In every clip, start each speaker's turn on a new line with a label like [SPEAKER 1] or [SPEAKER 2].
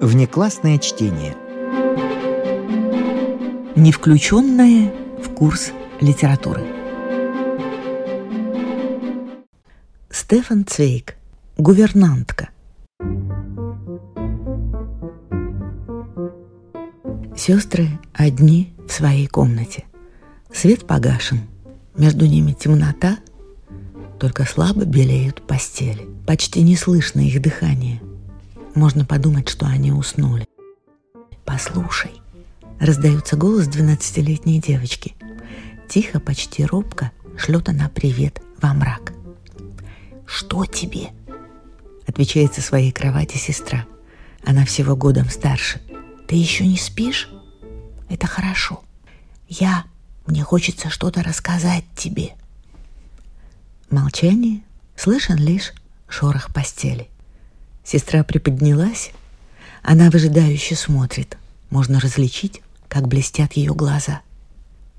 [SPEAKER 1] Внеклассное чтение.
[SPEAKER 2] Не включенное в курс литературы. Стефан Цвейк. Гувернантка. Сестры одни в своей комнате. Свет погашен. Между ними темнота, только слабо белеют постели. Почти не слышно их дыхание. Можно подумать, что они уснули. «Послушай», — раздается голос двенадцатилетней девочки. Тихо, почти робко шлет она привет во мрак. «Что тебе?» — отвечает со своей кровати сестра. Она всего годом старше. «Ты еще не спишь?» «Это хорошо. Я... Мне хочется что-то рассказать тебе». Молчание, слышен лишь шорох постели. Сестра приподнялась, она выжидающе смотрит. Можно различить, как блестят ее глаза.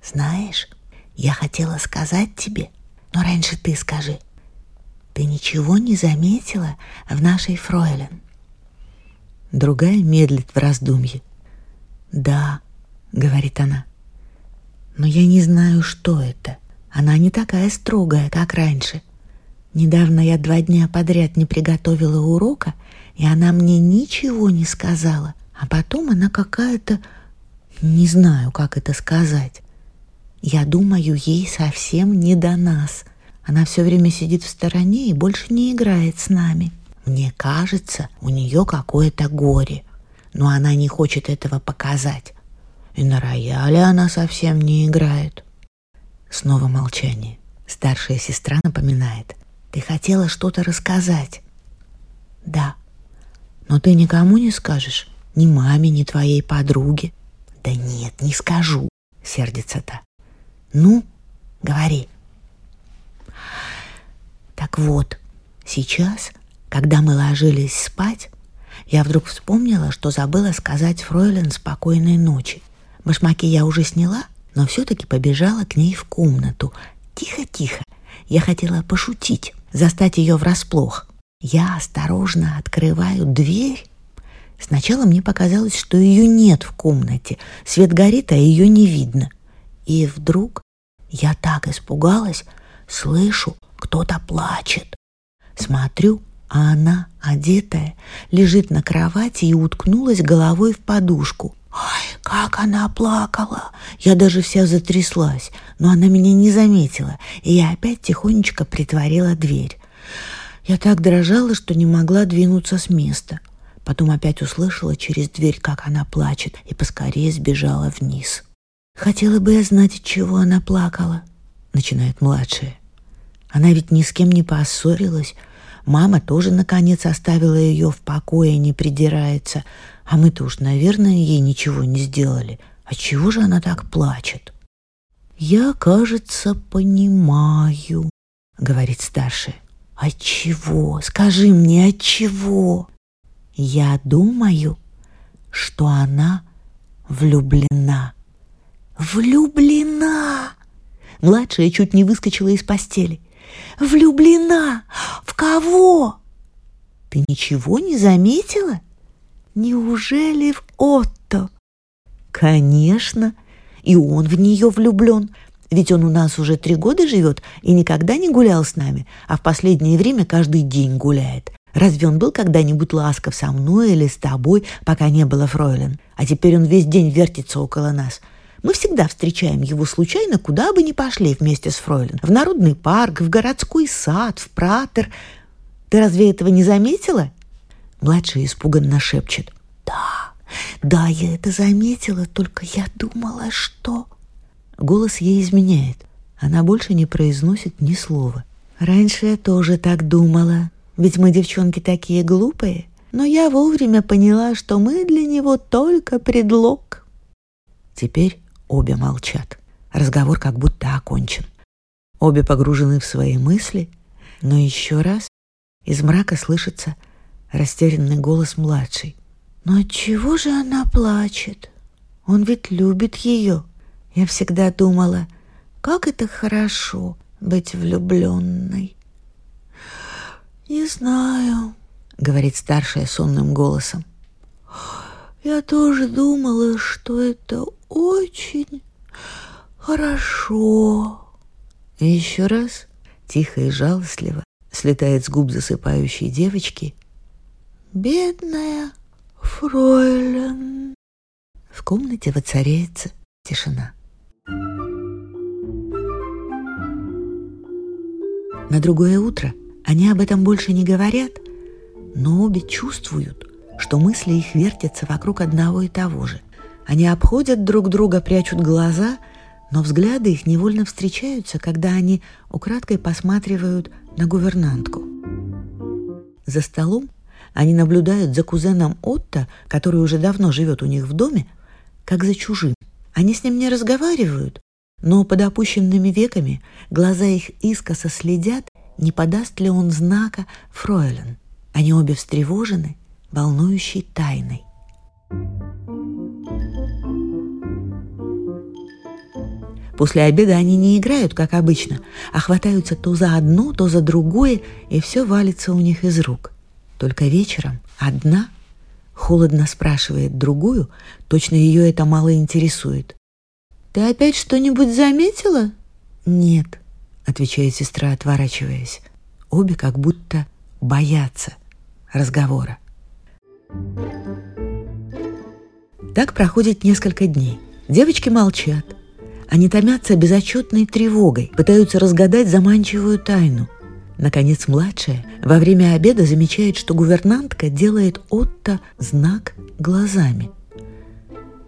[SPEAKER 2] «Знаешь, я хотела сказать тебе, но раньше ты скажи. Ты ничего не заметила в нашей фройлен?» Другая медлит в раздумье. «Да», — говорит она, — «но я не знаю, что это. Она не такая строгая, как раньше. Недавно я два дня подряд не приготовила урока, и она мне ничего не сказала. А потом она какая-то... Не знаю, как это сказать. Я думаю, ей совсем не до нас. Она все время сидит в стороне и больше не играет с нами. Мне кажется, у нее какое-то горе, но она не хочет этого показать. И на рояле она совсем не играет. Снова молчание. Старшая сестра напоминает. Ты хотела что-то рассказать. Да. Но ты никому не скажешь? Ни маме, ни твоей подруге? Да нет, не скажу, сердится та. Ну, говори. Так вот, сейчас, когда мы ложились спать, я вдруг вспомнила, что забыла сказать Фройлен спокойной ночи. Башмаки я уже сняла, но все-таки побежала к ней в комнату. Тихо-тихо. Я хотела пошутить, застать ее врасплох. Я осторожно открываю дверь. Сначала мне показалось, что ее нет в комнате. Свет горит, а ее не видно. И вдруг я так испугалась, слышу, кто-то плачет. Смотрю, а она, одетая, лежит на кровати и уткнулась головой в подушку. Ай, как она плакала! Я даже вся затряслась, но она меня не заметила, и я опять тихонечко притворила дверь. Я так дрожала, что не могла двинуться с места. Потом опять услышала через дверь, как она плачет, и поскорее сбежала вниз. «Хотела бы я знать, от чего она плакала», — начинает младшая. «Она ведь ни с кем не поссорилась. Мама тоже, наконец, оставила ее в покое не придирается. А мы-то уж, наверное, ей ничего не сделали. А чего же она так плачет? Я, кажется, понимаю, говорит старшая. От чего? Скажи мне, от чего? Я думаю, что она влюблена. Влюблена! Младшая чуть не выскочила из постели. Влюблена! В кого? Ты ничего не заметила? Неужели в Отто? Конечно, и он в нее влюблен. Ведь он у нас уже три года живет и никогда не гулял с нами, а в последнее время каждый день гуляет. Разве он был когда-нибудь ласков со мной или с тобой, пока не было фройлен? А теперь он весь день вертится около нас. Мы всегда встречаем его случайно, куда бы ни пошли вместе с фройлен. В народный парк, в городской сад, в пратер. Ты разве этого не заметила? Младшая испуганно шепчет. «Да, да, я это заметила, только я думала, что...» Голос ей изменяет. Она больше не произносит ни слова. «Раньше я тоже так думала, ведь мы, девчонки, такие глупые. Но я вовремя поняла, что мы для него только предлог». Теперь обе молчат. Разговор как будто окончен. Обе погружены в свои мысли, но еще раз из мрака слышится растерянный голос младшей. «Но чего же она плачет? Он ведь любит ее. Я всегда думала, как это хорошо быть влюбленной». «Не знаю», — говорит старшая сонным голосом. Я тоже думала, что это очень хорошо. И еще раз, тихо и жалостливо, слетает с губ засыпающей девочки. Бедная фройлен. В комнате воцаряется тишина. На другое утро они об этом больше не говорят, но обе чувствуют, что мысли их вертятся вокруг одного и того же. Они обходят друг друга, прячут глаза, но взгляды их невольно встречаются, когда они украдкой посматривают на гувернантку. За столом они наблюдают за кузеном Отто, который уже давно живет у них в доме, как за чужим. Они с ним не разговаривают, но под опущенными веками глаза их искоса следят, не подаст ли он знака Фройлен. Они обе встревожены, волнующей тайной. После обеда они не играют, как обычно, а хватаются то за одно, то за другое, и все валится у них из рук. Только вечером одна холодно спрашивает другую, точно ее это мало интересует. «Ты опять что-нибудь заметила?» «Нет», — отвечает сестра, отворачиваясь. Обе как будто боятся разговора. Так проходит несколько дней. Девочки молчат. Они томятся безотчетной тревогой, пытаются разгадать заманчивую тайну. Наконец, младшая во время обеда замечает, что гувернантка делает Отто знак глазами.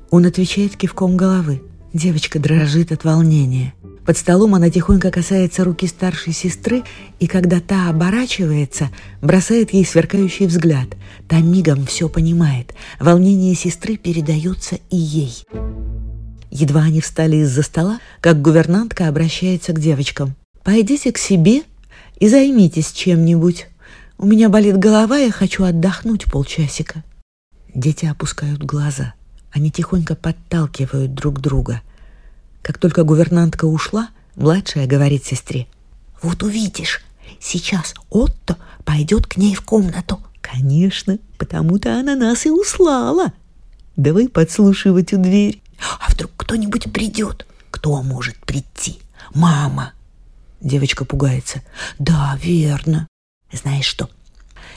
[SPEAKER 2] Он отвечает кивком головы. Девочка дрожит от волнения. Под столом она тихонько касается руки старшей сестры, и когда та оборачивается, бросает ей сверкающий взгляд. Та мигом все понимает. Волнение сестры передается и ей. Едва они встали из-за стола, как гувернантка обращается к девочкам. «Пойдите к себе и займитесь чем-нибудь. У меня болит голова, я хочу отдохнуть полчасика». Дети опускают глаза. Они тихонько подталкивают друг друга. Как только гувернантка ушла, младшая говорит сестре. «Вот увидишь, сейчас Отто пойдет к ней в комнату». «Конечно, потому-то она нас и услала. Давай подслушивать у дверь». А вдруг кто-нибудь придет? Кто может прийти? Мама. Девочка пугается. Да, верно. Знаешь что?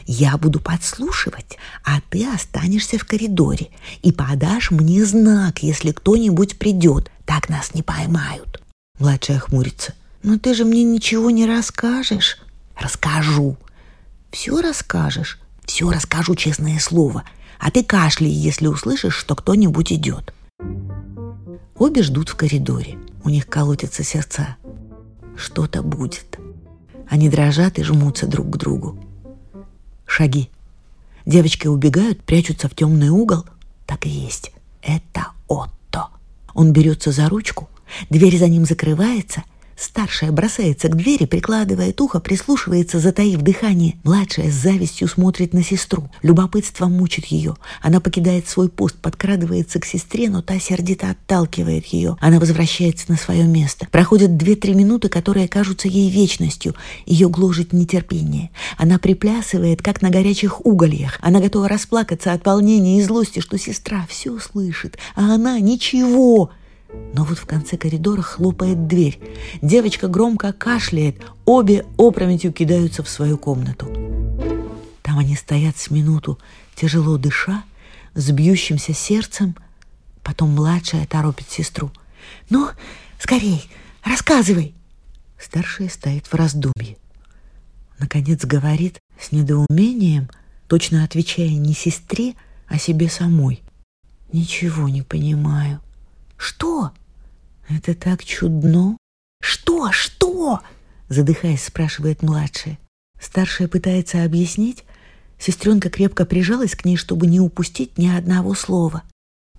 [SPEAKER 2] Я буду подслушивать, а ты останешься в коридоре и подашь мне знак, если кто-нибудь придет. Так нас не поймают. Младшая хмурится. Но ты же мне ничего не расскажешь. Расскажу. Все расскажешь. Все расскажу, честное слово. А ты кашляй, если услышишь, что кто-нибудь идет. Обе ждут в коридоре. У них колотятся сердца. Что-то будет. Они дрожат и жмутся друг к другу. Шаги. Девочки убегают, прячутся в темный угол. Так и есть. Это Отто. Он берется за ручку, дверь за ним закрывается, Старшая бросается к двери, прикладывает ухо, прислушивается, затаив дыхание. Младшая с завистью смотрит на сестру. Любопытство мучит ее. Она покидает свой пост, подкрадывается к сестре, но та сердито отталкивает ее. Она возвращается на свое место. Проходят две-три минуты, которые кажутся ей вечностью. Ее гложет нетерпение. Она приплясывает, как на горячих угольях. Она готова расплакаться от волнения и злости, что сестра все слышит, а она ничего. Но вот в конце коридора хлопает дверь. Девочка громко кашляет, обе опрометью кидаются в свою комнату. Там они стоят с минуту, тяжело дыша, с бьющимся сердцем. Потом младшая торопит сестру. «Ну, скорей, рассказывай!» Старшая стоит в раздумье. Наконец говорит с недоумением, точно отвечая не сестре, а себе самой. «Ничего не понимаю». Что? Это так чудно. Что? Что? Задыхаясь, спрашивает младшая. Старшая пытается объяснить. Сестренка крепко прижалась к ней, чтобы не упустить ни одного слова.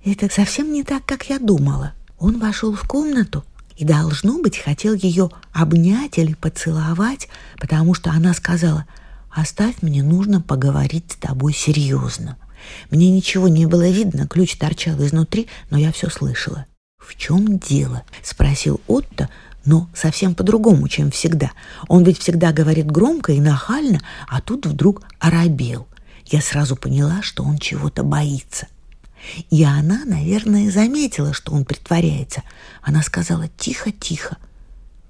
[SPEAKER 2] Это совсем не так, как я думала. Он вошел в комнату и, должно быть, хотел ее обнять или поцеловать, потому что она сказала, «Оставь, мне нужно поговорить с тобой серьезно». Мне ничего не было видно, ключ торчал изнутри, но я все слышала. «В чем дело?» — спросил Отто, но совсем по-другому, чем всегда. Он ведь всегда говорит громко и нахально, а тут вдруг оробел. Я сразу поняла, что он чего-то боится. И она, наверное, заметила, что он притворяется. Она сказала тихо-тихо.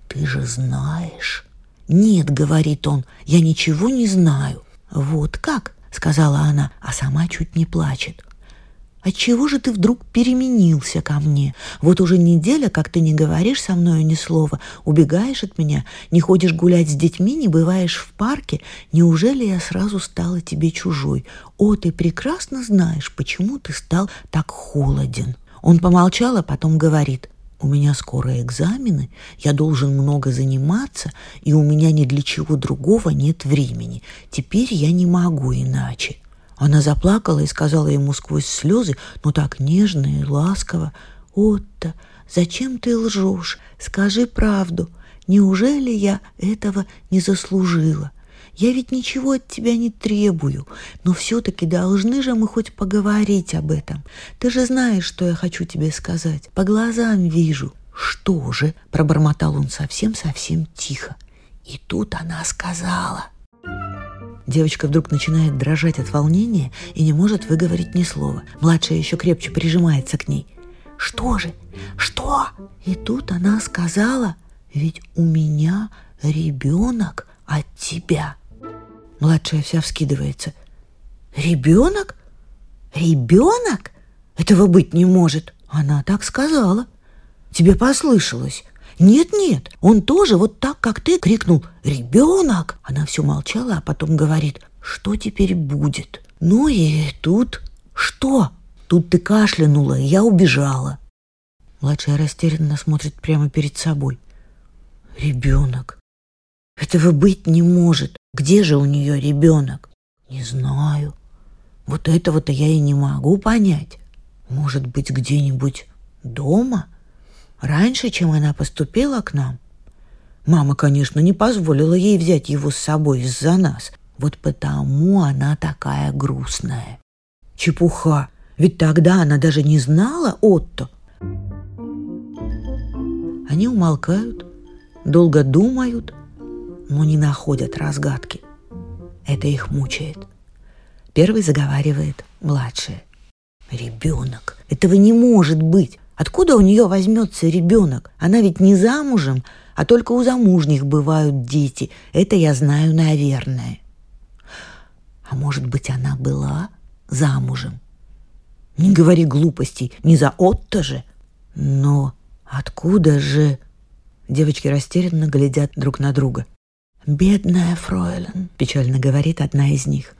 [SPEAKER 2] «Ты же знаешь». «Нет», — говорит он, — «я ничего не знаю». «Вот как?» — сказала она, а сама чуть не плачет. Отчего же ты вдруг переменился ко мне? Вот уже неделя, как ты не говоришь со мною ни слова, убегаешь от меня, не ходишь гулять с детьми, не бываешь в парке. Неужели я сразу стала тебе чужой? О, ты прекрасно знаешь, почему ты стал так холоден. Он помолчал, а потом говорит, у меня скоро экзамены, я должен много заниматься, и у меня ни для чего другого нет времени. Теперь я не могу иначе. Она заплакала и сказала ему сквозь слезы, но так нежно и ласково, «Отто, зачем ты лжешь? Скажи правду. Неужели я этого не заслужила? Я ведь ничего от тебя не требую, но все-таки должны же мы хоть поговорить об этом. Ты же знаешь, что я хочу тебе сказать. По глазам вижу». «Что же?» – пробормотал он совсем-совсем тихо. И тут она сказала. Девочка вдруг начинает дрожать от волнения и не может выговорить ни слова. Младшая еще крепче прижимается к ней. «Что же? Что?» И тут она сказала, «Ведь у меня ребенок от тебя». Младшая вся вскидывается. «Ребенок? Ребенок? Этого быть не может!» Она так сказала. «Тебе послышалось. «Нет-нет, он тоже вот так, как ты!» — крикнул «Ребенок!» Она все молчала, а потом говорит «Что теперь будет?» «Ну и тут...» «Что?» Тут ты кашлянула, я убежала. Младшая растерянно смотрит прямо перед собой. «Ребенок! Этого быть не может! Где же у нее ребенок?» «Не знаю. Вот этого-то я и не могу понять. Может быть, где-нибудь дома?» Раньше, чем она поступила к нам. Мама, конечно, не позволила ей взять его с собой из-за нас. Вот потому она такая грустная. Чепуха. Ведь тогда она даже не знала Отто. Они умолкают, долго думают, но не находят разгадки. Это их мучает. Первый заговаривает младшая. Ребенок. Этого не может быть. Откуда у нее возьмется ребенок? Она ведь не замужем, а только у замужних бывают дети. Это я знаю, наверное. А может быть, она была замужем? Не говори глупостей, не за Отто же. Но откуда же... Девочки растерянно глядят друг на друга. «Бедная Фройлен», — печально говорит одна из них.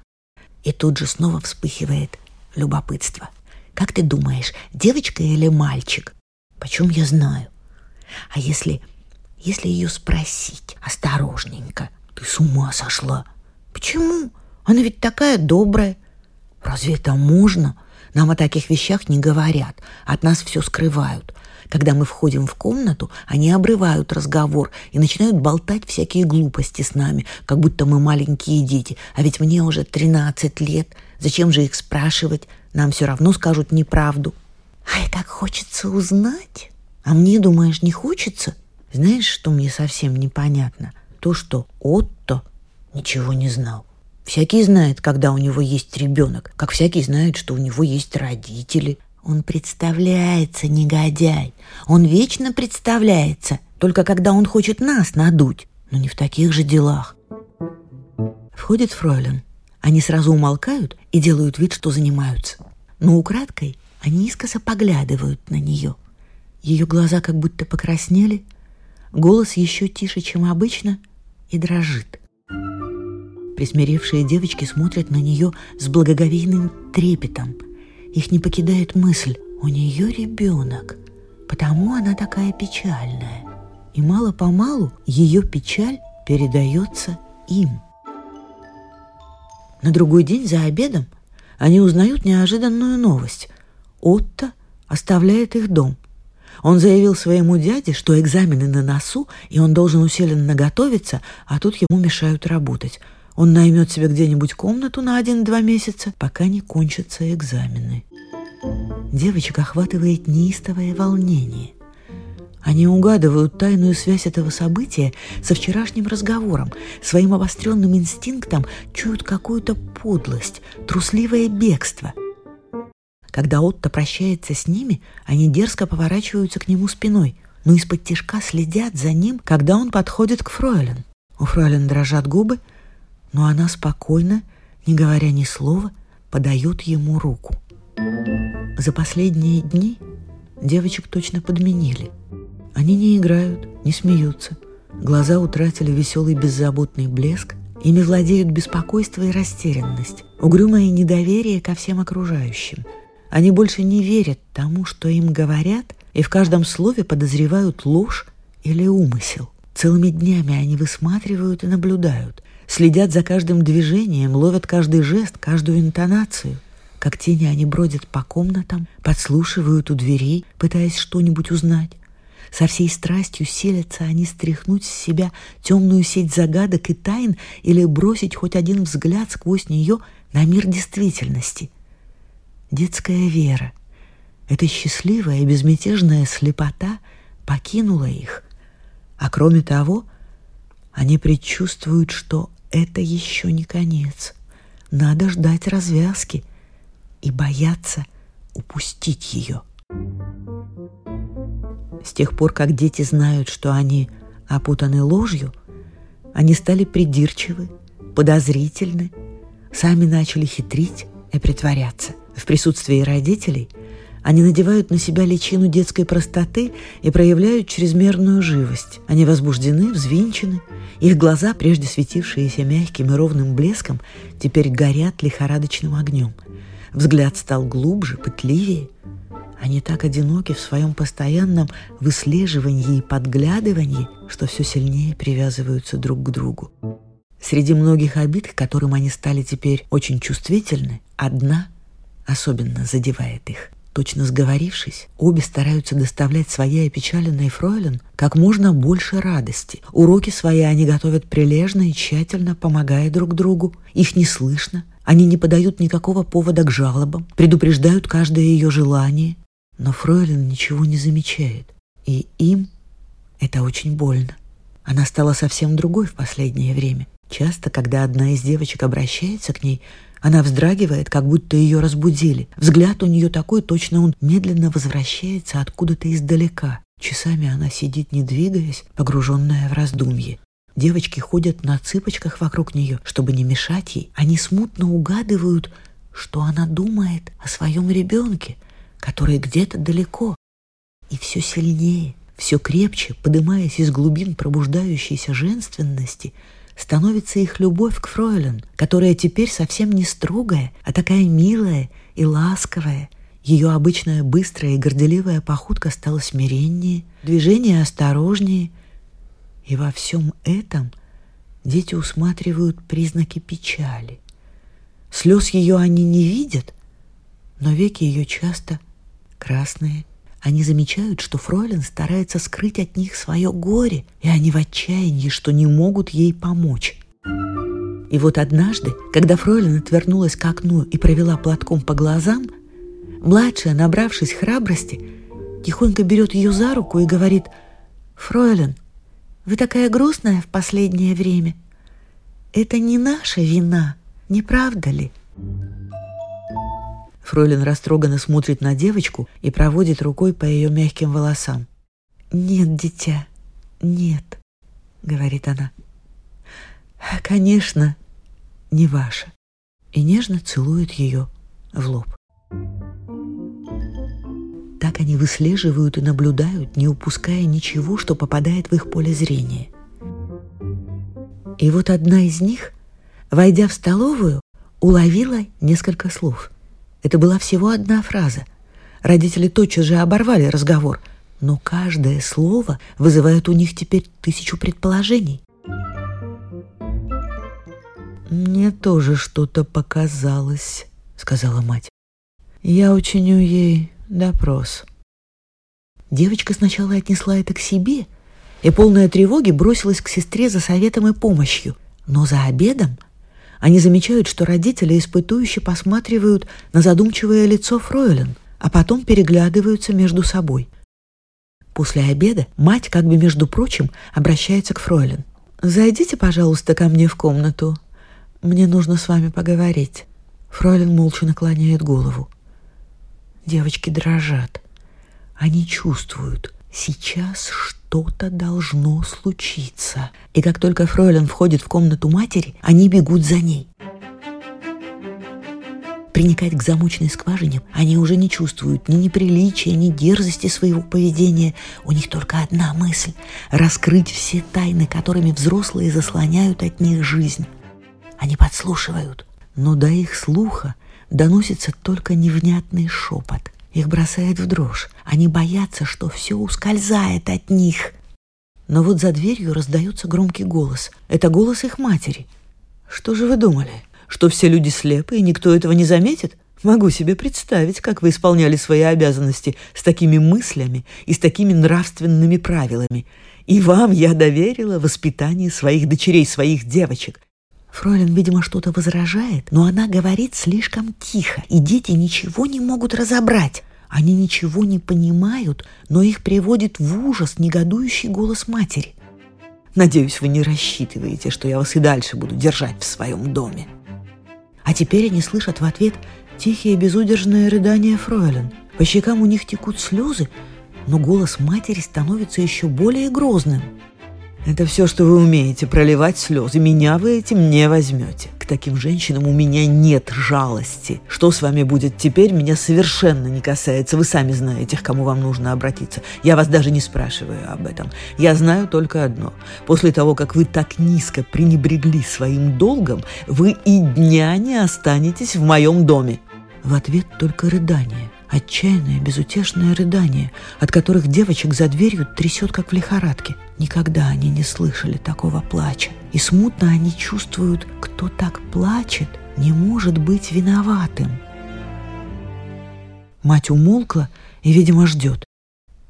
[SPEAKER 2] И тут же снова вспыхивает любопытство — как ты думаешь, девочка или мальчик? Почем я знаю? А если, если ее спросить осторожненько? Ты с ума сошла. Почему? Она ведь такая добрая. Разве это можно? Нам о таких вещах не говорят, от нас все скрывают. Когда мы входим в комнату, они обрывают разговор и начинают болтать всякие глупости с нами, как будто мы маленькие дети. А ведь мне уже 13 лет. Зачем же их спрашивать? Нам все равно скажут неправду. Ай, как хочется узнать. А мне, думаешь, не хочется? Знаешь, что мне совсем непонятно? То, что Отто ничего не знал. Всякий знает, когда у него есть ребенок, как всякий знает, что у него есть родители. Он представляется, негодяй. Он вечно представляется, только когда он хочет нас надуть, но не в таких же делах. Входит Фройлен. Они сразу умолкают и делают вид, что занимаются. Но украдкой они искоса поглядывают на нее. Ее глаза как будто покраснели, голос еще тише, чем обычно, и дрожит. Присмиревшие девочки смотрят на нее с благоговейным трепетом. Их не покидает мысль «У нее ребенок, потому она такая печальная». И мало-помалу ее печаль передается им – на другой день за обедом они узнают неожиданную новость. Отто оставляет их дом. Он заявил своему дяде, что экзамены на носу, и он должен усиленно готовиться, а тут ему мешают работать. Он наймет себе где-нибудь комнату на один-два месяца, пока не кончатся экзамены. Девочка охватывает неистовое волнение – они угадывают тайную связь этого события со вчерашним разговором, своим обостренным инстинктом чуют какую-то подлость, трусливое бегство. Когда Отто прощается с ними, они дерзко поворачиваются к нему спиной, но из-под тишка следят за ним, когда он подходит к Фройлен. У Фройлен дрожат губы, но она спокойно, не говоря ни слова, подает ему руку. За последние дни девочек точно подменили. Они не играют, не смеются. Глаза утратили веселый беззаботный блеск, ими владеют беспокойство и растерянность, угрюмое недоверие ко всем окружающим. Они больше не верят тому, что им говорят, и в каждом слове подозревают ложь или умысел. Целыми днями они высматривают и наблюдают, следят за каждым движением, ловят каждый жест, каждую интонацию. Как тени они бродят по комнатам, подслушивают у дверей, пытаясь что-нибудь узнать. Со всей страстью селятся они стряхнуть с себя темную сеть загадок и тайн или бросить хоть один взгляд сквозь нее на мир действительности. Детская вера, эта счастливая и безмятежная слепота покинула их. А кроме того, они предчувствуют, что это еще не конец. Надо ждать развязки и бояться упустить ее. С тех пор, как дети знают, что они опутаны ложью, они стали придирчивы, подозрительны, сами начали хитрить и притворяться. В присутствии родителей они надевают на себя личину детской простоты и проявляют чрезмерную живость. Они возбуждены, взвинчены. Их глаза, прежде светившиеся мягким и ровным блеском, теперь горят лихорадочным огнем. Взгляд стал глубже, пытливее. Они так одиноки в своем постоянном выслеживании и подглядывании, что все сильнее привязываются друг к другу. Среди многих обид, к которым они стали теперь очень чувствительны, одна особенно задевает их. Точно сговорившись, обе стараются доставлять своей опечаленной фройлен как можно больше радости. Уроки свои они готовят прилежно и тщательно, помогая друг другу. Их не слышно, они не подают никакого повода к жалобам, предупреждают каждое ее желание. Но фройлен ничего не замечает, и им это очень больно. Она стала совсем другой в последнее время. Часто, когда одна из девочек обращается к ней, она вздрагивает, как будто ее разбудили. Взгляд у нее такой, точно он медленно возвращается откуда-то издалека. Часами она сидит, не двигаясь, погруженная в раздумье. Девочки ходят на цыпочках вокруг нее, чтобы не мешать ей. Они смутно угадывают, что она думает о своем ребенке, который где-то далеко. И все сильнее, все крепче, подымаясь из глубин пробуждающейся женственности – становится их любовь к Фройлен, которая теперь совсем не строгая, а такая милая и ласковая. Ее обычная быстрая и горделивая походка стала смиреннее, движение осторожнее. И во всем этом дети усматривают признаки печали. Слез ее они не видят, но веки ее часто красные они замечают, что Фройлен старается скрыть от них свое горе, и они в отчаянии, что не могут ей помочь. И вот однажды, когда Фройлен отвернулась к окну и провела платком по глазам, младшая, набравшись храбрости, тихонько берет ее за руку и говорит «Фройлен, вы такая грустная в последнее время. Это не наша вина, не правда ли?» Фройлен растроганно смотрит на девочку и проводит рукой по ее мягким волосам. «Нет, дитя, нет», — говорит она. «Конечно, не ваша». И нежно целует ее в лоб. Так они выслеживают и наблюдают, не упуская ничего, что попадает в их поле зрения. И вот одна из них, войдя в столовую, уловила несколько слов. Это была всего одна фраза. Родители тотчас же оборвали разговор, но каждое слово вызывает у них теперь тысячу предположений. «Мне тоже что-то показалось», — сказала мать. «Я учиню ей допрос». Девочка сначала отнесла это к себе и, полная тревоги, бросилась к сестре за советом и помощью. Но за обедом они замечают, что родители испытующе посматривают на задумчивое лицо Фройлен, а потом переглядываются между собой. После обеда мать, как бы между прочим, обращается к Фройлен. «Зайдите, пожалуйста, ко мне в комнату. Мне нужно с вами поговорить». Фройлен молча наклоняет голову. Девочки дрожат. Они чувствуют, сейчас что-то должно случиться. И как только Фройлен входит в комнату матери, они бегут за ней. Приникать к замочной скважине они уже не чувствуют ни неприличия, ни дерзости своего поведения. У них только одна мысль – раскрыть все тайны, которыми взрослые заслоняют от них жизнь. Они подслушивают, но до их слуха доносится только невнятный шепот. Их бросает в дрожь. Они боятся, что все ускользает от них. Но вот за дверью раздается громкий голос. Это голос их матери. «Что же вы думали? Что все люди слепы, и никто этого не заметит? Могу себе представить, как вы исполняли свои обязанности с такими мыслями и с такими нравственными правилами. И вам я доверила воспитание своих дочерей, своих девочек. Фройлен, видимо, что-то возражает, но она говорит слишком тихо, и дети ничего не могут разобрать. Они ничего не понимают, но их приводит в ужас негодующий голос матери. «Надеюсь, вы не рассчитываете, что я вас и дальше буду держать в своем доме». А теперь они слышат в ответ тихие безудержные рыдания Фройлен. По щекам у них текут слезы, но голос матери становится еще более грозным – это все, что вы умеете, проливать слезы. Меня вы этим не возьмете. К таким женщинам у меня нет жалости. Что с вами будет теперь, меня совершенно не касается. Вы сами знаете, к кому вам нужно обратиться. Я вас даже не спрашиваю об этом. Я знаю только одно. После того, как вы так низко пренебрегли своим долгом, вы и дня не останетесь в моем доме. В ответ только рыдание отчаянное, безутешное рыдание, от которых девочек за дверью трясет, как в лихорадке. Никогда они не слышали такого плача. И смутно они чувствуют, кто так плачет, не может быть виноватым. Мать умолкла и, видимо, ждет.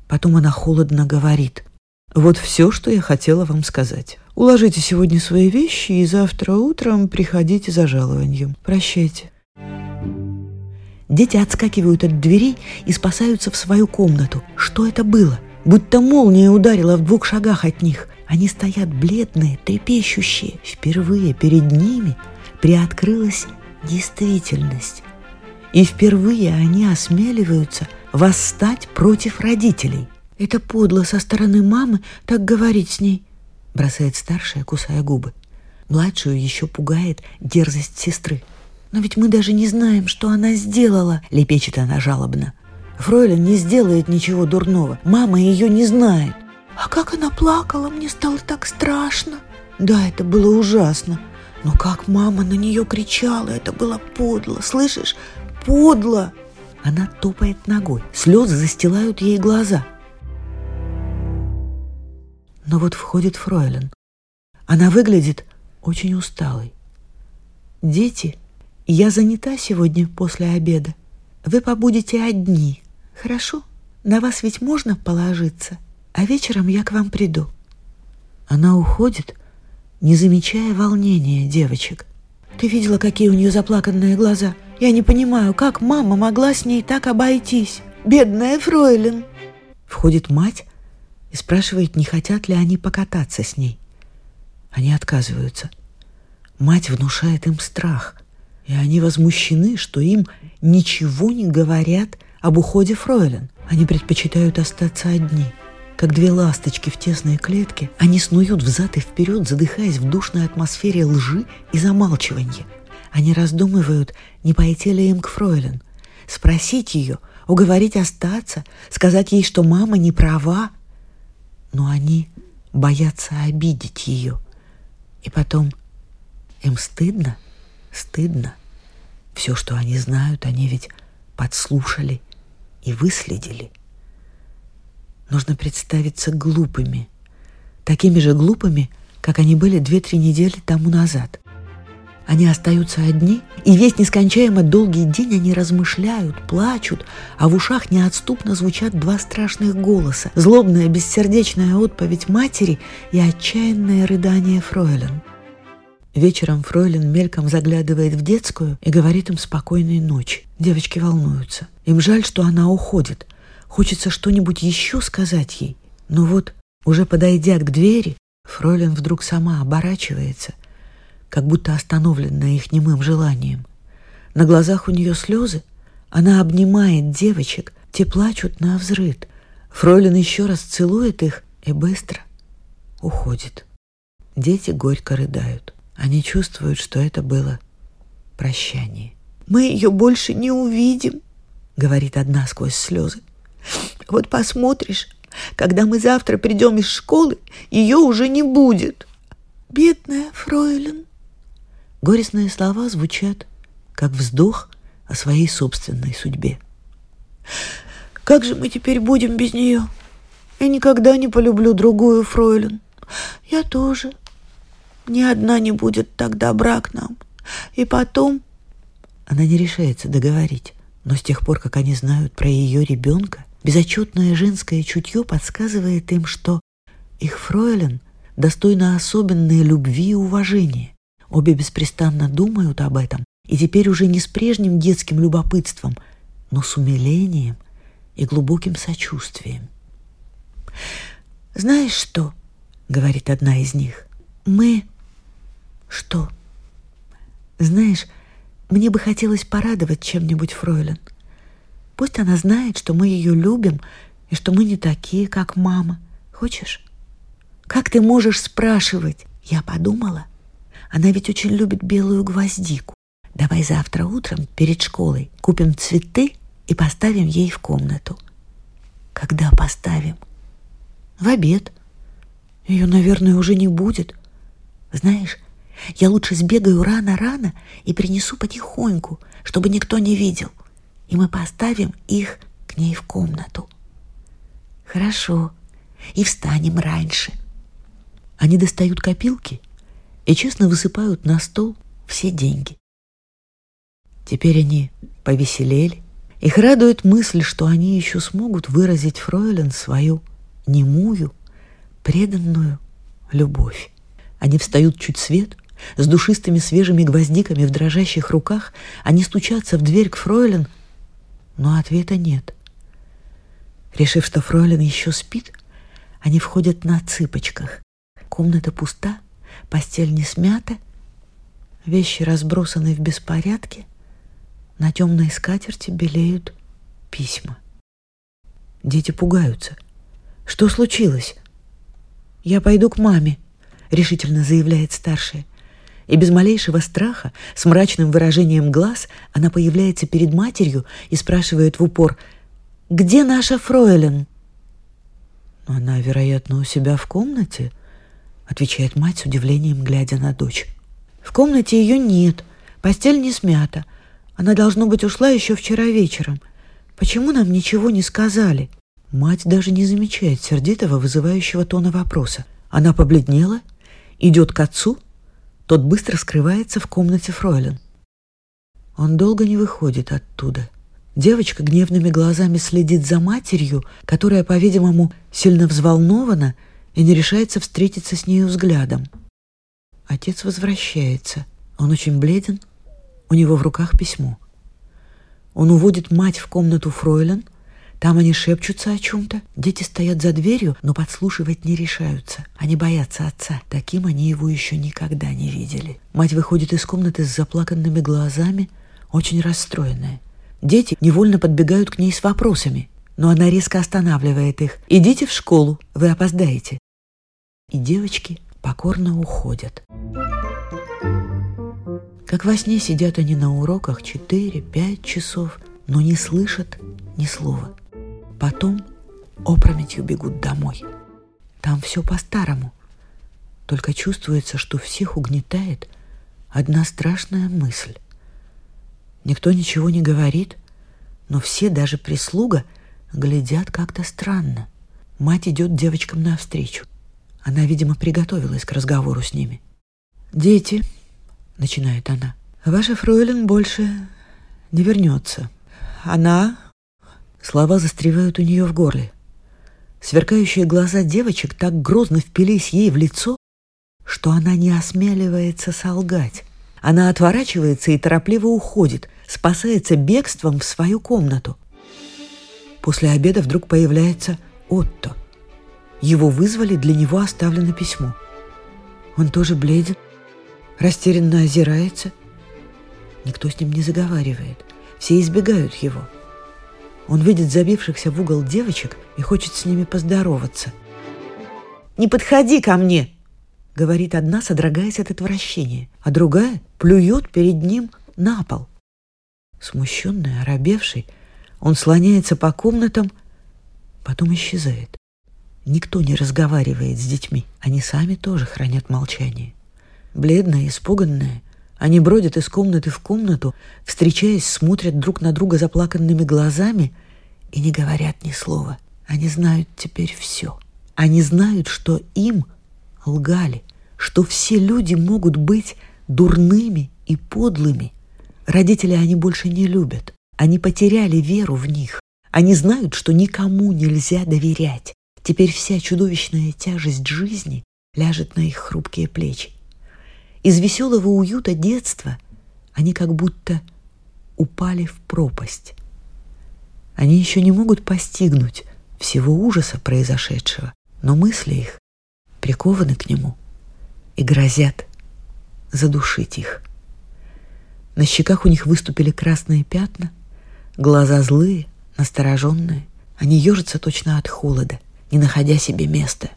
[SPEAKER 2] Потом она холодно говорит. «Вот все, что я хотела вам сказать. Уложите сегодня свои вещи и завтра утром приходите за жалованием. Прощайте». Дети отскакивают от дверей и спасаются в свою комнату. Что это было? Будто молния ударила в двух шагах от них. Они стоят бледные, трепещущие. Впервые перед ними приоткрылась действительность. И впервые они осмеливаются восстать против родителей. «Это подло со стороны мамы так говорить с ней», — бросает старшая, кусая губы. Младшую еще пугает дерзость сестры. «Но ведь мы даже не знаем, что она сделала», — лепечет она жалобно. «Фройлен не сделает ничего дурного. Мама ее не знает». «А как она плакала, мне стало так страшно». «Да, это было ужасно. Но как мама на нее кричала, это было подло, слышишь? Подло!» Она топает ногой, слезы застилают ей глаза. Но вот входит Фройлен. Она выглядит очень усталой. Дети я занята сегодня после обеда. Вы побудете одни, хорошо? На вас ведь можно положиться, а вечером я к вам приду». Она уходит, не замечая волнения девочек. «Ты видела, какие у нее заплаканные глаза? Я не понимаю, как мама могла с ней так обойтись? Бедная Фройлен!» Входит мать и спрашивает, не хотят ли они покататься с ней. Они отказываются. Мать внушает им страх – и они возмущены, что им ничего не говорят об уходе Фройлен. Они предпочитают остаться одни. Как две ласточки в тесной клетке, они снуют взад и вперед, задыхаясь в душной атмосфере лжи и замалчивания. Они раздумывают, не пойти ли им к Фройлен, спросить ее, уговорить остаться, сказать ей, что мама не права. Но они боятся обидеть ее. И потом им стыдно – Стыдно. Все, что они знают, они ведь подслушали и выследили. Нужно представиться глупыми, такими же глупыми, как они были две-три недели тому назад. Они остаются одни, и весь нескончаемо долгий день они размышляют, плачут, а в ушах неотступно звучат два страшных голоса – злобная бессердечная отповедь матери и отчаянное рыдание Фройлен – Вечером Фройлен мельком заглядывает в детскую и говорит им спокойной ночи. Девочки волнуются. Им жаль, что она уходит. Хочется что-нибудь еще сказать ей. Но вот, уже подойдя к двери, Фройлен вдруг сама оборачивается, как будто остановленная их немым желанием. На глазах у нее слезы, Она обнимает девочек, те плачут на взрыд. Фройлен еще раз целует их и быстро уходит. Дети горько рыдают. Они чувствуют, что это было прощание. «Мы ее больше не увидим», — говорит одна сквозь слезы. «Вот посмотришь, когда мы завтра придем из школы, ее уже не будет». «Бедная фройлен». Горестные слова звучат, как вздох о своей собственной судьбе. «Как же мы теперь будем без нее? Я никогда не полюблю другую фройлен. Я тоже. Ни одна не будет так добра к нам. И потом...» Она не решается договорить, но с тех пор, как они знают про ее ребенка, безотчетное женское чутье подсказывает им, что их фройлен достойна особенной любви и уважения. Обе беспрестанно думают об этом, и теперь уже не с прежним детским любопытством, но с умилением и глубоким сочувствием. «Знаешь что?» — говорит одна из них. «Мы...» «Что?» «Знаешь, мне бы хотелось порадовать чем-нибудь Фройлен. Пусть она знает, что мы ее любим и что мы не такие, как мама. Хочешь? Как ты можешь спрашивать? Я подумала. Она ведь очень любит белую гвоздику. Давай завтра утром перед школой купим цветы и поставим ей в комнату. Когда поставим? В обед. Ее, наверное, уже не будет. Знаешь, я лучше сбегаю рано-рано и принесу потихоньку, чтобы никто не видел. И мы поставим их к ней в комнату. Хорошо. И встанем раньше. Они достают копилки и честно высыпают на стол все деньги. Теперь они повеселели. Их радует мысль, что они еще смогут выразить Фройлен свою немую, преданную любовь. Они встают чуть свет, с душистыми свежими гвоздиками в дрожащих руках, они стучатся в дверь к Фройлен, но ответа нет. Решив, что Фройлен еще спит, они входят на цыпочках. Комната пуста, постель не смята, вещи разбросаны в беспорядке, на темной скатерти белеют письма. Дети пугаются. Что случилось? «Я пойду к маме», — решительно заявляет старшая. И без малейшего страха, с мрачным выражением глаз, она появляется перед матерью и спрашивает в упор «Где наша фройлен?» «Она, вероятно, у себя в комнате», — отвечает мать с удивлением, глядя на дочь. «В комнате ее нет, постель не смята. Она, должно быть, ушла еще вчера вечером. Почему нам ничего не сказали?» Мать даже не замечает сердитого, вызывающего тона вопроса. Она побледнела, идет к отцу — тот быстро скрывается в комнате Фройлен. Он долго не выходит оттуда. Девочка гневными глазами следит за матерью, которая, по-видимому, сильно взволнована и не решается встретиться с нею взглядом. Отец возвращается. Он очень бледен, у него в руках письмо. Он уводит мать в комнату Фройлен, там они шепчутся о чем-то. Дети стоят за дверью, но подслушивать не решаются. Они боятся отца. Таким они его еще никогда не видели. Мать выходит из комнаты с заплаканными глазами, очень расстроенная. Дети невольно подбегают к ней с вопросами, но она резко останавливает их. «Идите в школу, вы опоздаете». И девочки покорно уходят. Как во сне сидят они на уроках 4-5 часов, но не слышат ни слова. Потом опрометью бегут домой. Там все по-старому. Только чувствуется, что всех угнетает одна страшная мысль. Никто ничего не говорит, но все, даже прислуга, глядят как-то странно. Мать идет девочкам навстречу. Она, видимо, приготовилась к разговору с ними. «Дети», — начинает она, — «ваша фройлен больше не вернется. Она Слова застревают у нее в горле. Сверкающие глаза девочек так грозно впились ей в лицо, что она не осмеливается солгать. Она отворачивается и торопливо уходит, спасается бегством в свою комнату. После обеда вдруг появляется Отто. Его вызвали, для него оставлено письмо. Он тоже бледен, растерянно озирается. Никто с ним не заговаривает. Все избегают его. Он видит забившихся в угол девочек и хочет с ними поздороваться. «Не подходи ко мне!» — говорит одна, содрогаясь от отвращения, а другая плюет перед ним на пол. Смущенный, оробевший, он слоняется по комнатам, потом исчезает. Никто не разговаривает с детьми, они сами тоже хранят молчание. Бледные, испуганные, они бродят из комнаты в комнату, встречаясь, смотрят друг на друга заплаканными глазами и не говорят ни слова. Они знают теперь все. Они знают, что им лгали, что все люди могут быть дурными и подлыми. Родители они больше не любят. Они потеряли веру в них. Они знают, что никому нельзя доверять. Теперь вся чудовищная тяжесть жизни ляжет на их хрупкие плечи. Из веселого уюта детства они как будто упали в пропасть. Они еще не могут постигнуть всего ужаса произошедшего, но мысли их прикованы к нему и грозят задушить их. На щеках у них выступили красные пятна, глаза злые, настороженные. Они ежатся точно от холода, не находя себе места.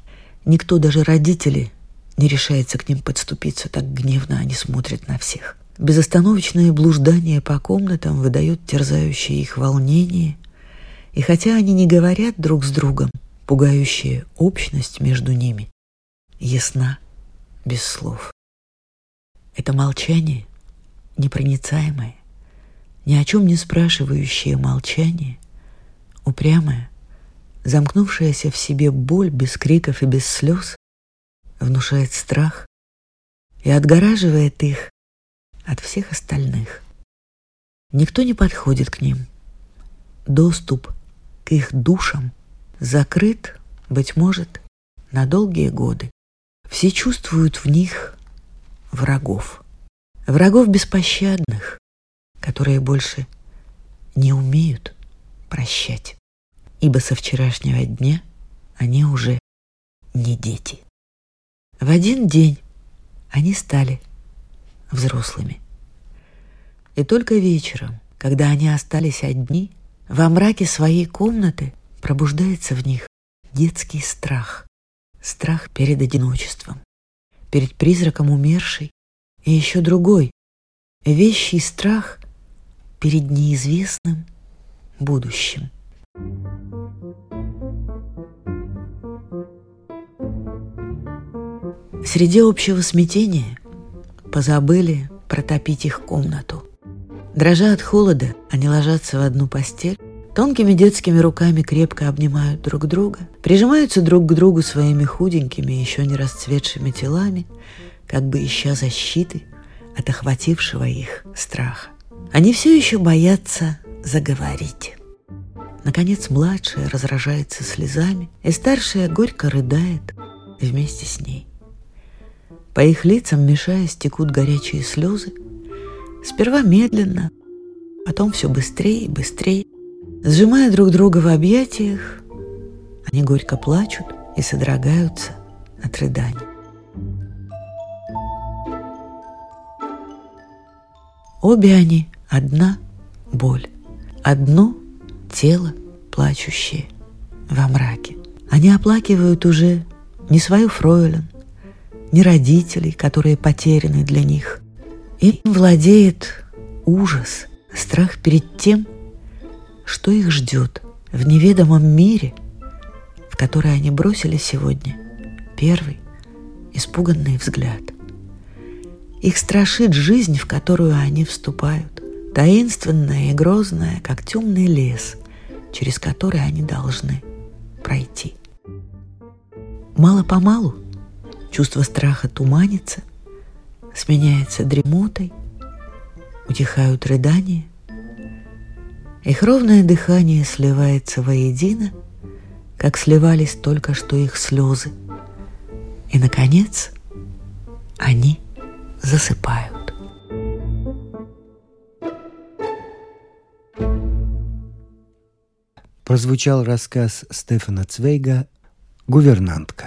[SPEAKER 2] Никто, даже родители, не решается к ним подступиться, так гневно они смотрят на всех. Безостановочное блуждание по комнатам выдает терзающее их волнение, и хотя они не говорят друг с другом, пугающая общность между ними ясна без слов. Это молчание, непроницаемое, ни о чем не спрашивающее молчание, упрямое, замкнувшаяся в себе боль без криков и без слез, внушает страх и отгораживает их от всех остальных. Никто не подходит к ним. Доступ к их душам закрыт, быть может, на долгие годы. Все чувствуют в них врагов. Врагов беспощадных, которые больше не умеют прощать. Ибо со вчерашнего дня они уже не дети. В один день они стали взрослыми. И только вечером, когда они остались одни, во мраке своей комнаты пробуждается в них детский страх. Страх перед одиночеством, перед призраком умершей и еще другой, вещий страх перед неизвестным будущим. Среди общего смятения позабыли протопить их комнату. Дрожа от холода, они ложатся в одну постель, тонкими детскими руками крепко обнимают друг друга, прижимаются друг к другу своими худенькими, еще не расцветшими телами, как бы ища защиты от охватившего их страха. Они все еще боятся заговорить. Наконец младшая разражается слезами, и старшая горько рыдает вместе с ней. По их лицам, мешаясь, текут горячие слезы. Сперва медленно, потом все быстрее и быстрее. Сжимая друг друга в объятиях, они горько плачут и содрогаются от рыданий. Обе они одна боль, одно тело плачущее во мраке. Они оплакивают уже не свою фройлен, ни родителей, которые потеряны для них. Им владеет ужас, страх перед тем, что их ждет в неведомом мире, в который они бросили сегодня первый испуганный взгляд. Их страшит жизнь, в которую они вступают, таинственная и грозная, как темный лес, через который они должны пройти. Мало-помалу Чувство страха туманится, сменяется дремотой, утихают рыдания. Их ровное дыхание сливается воедино, как сливались только что их слезы. И, наконец, они засыпают.
[SPEAKER 1] Прозвучал рассказ Стефана Цвейга «Гувернантка».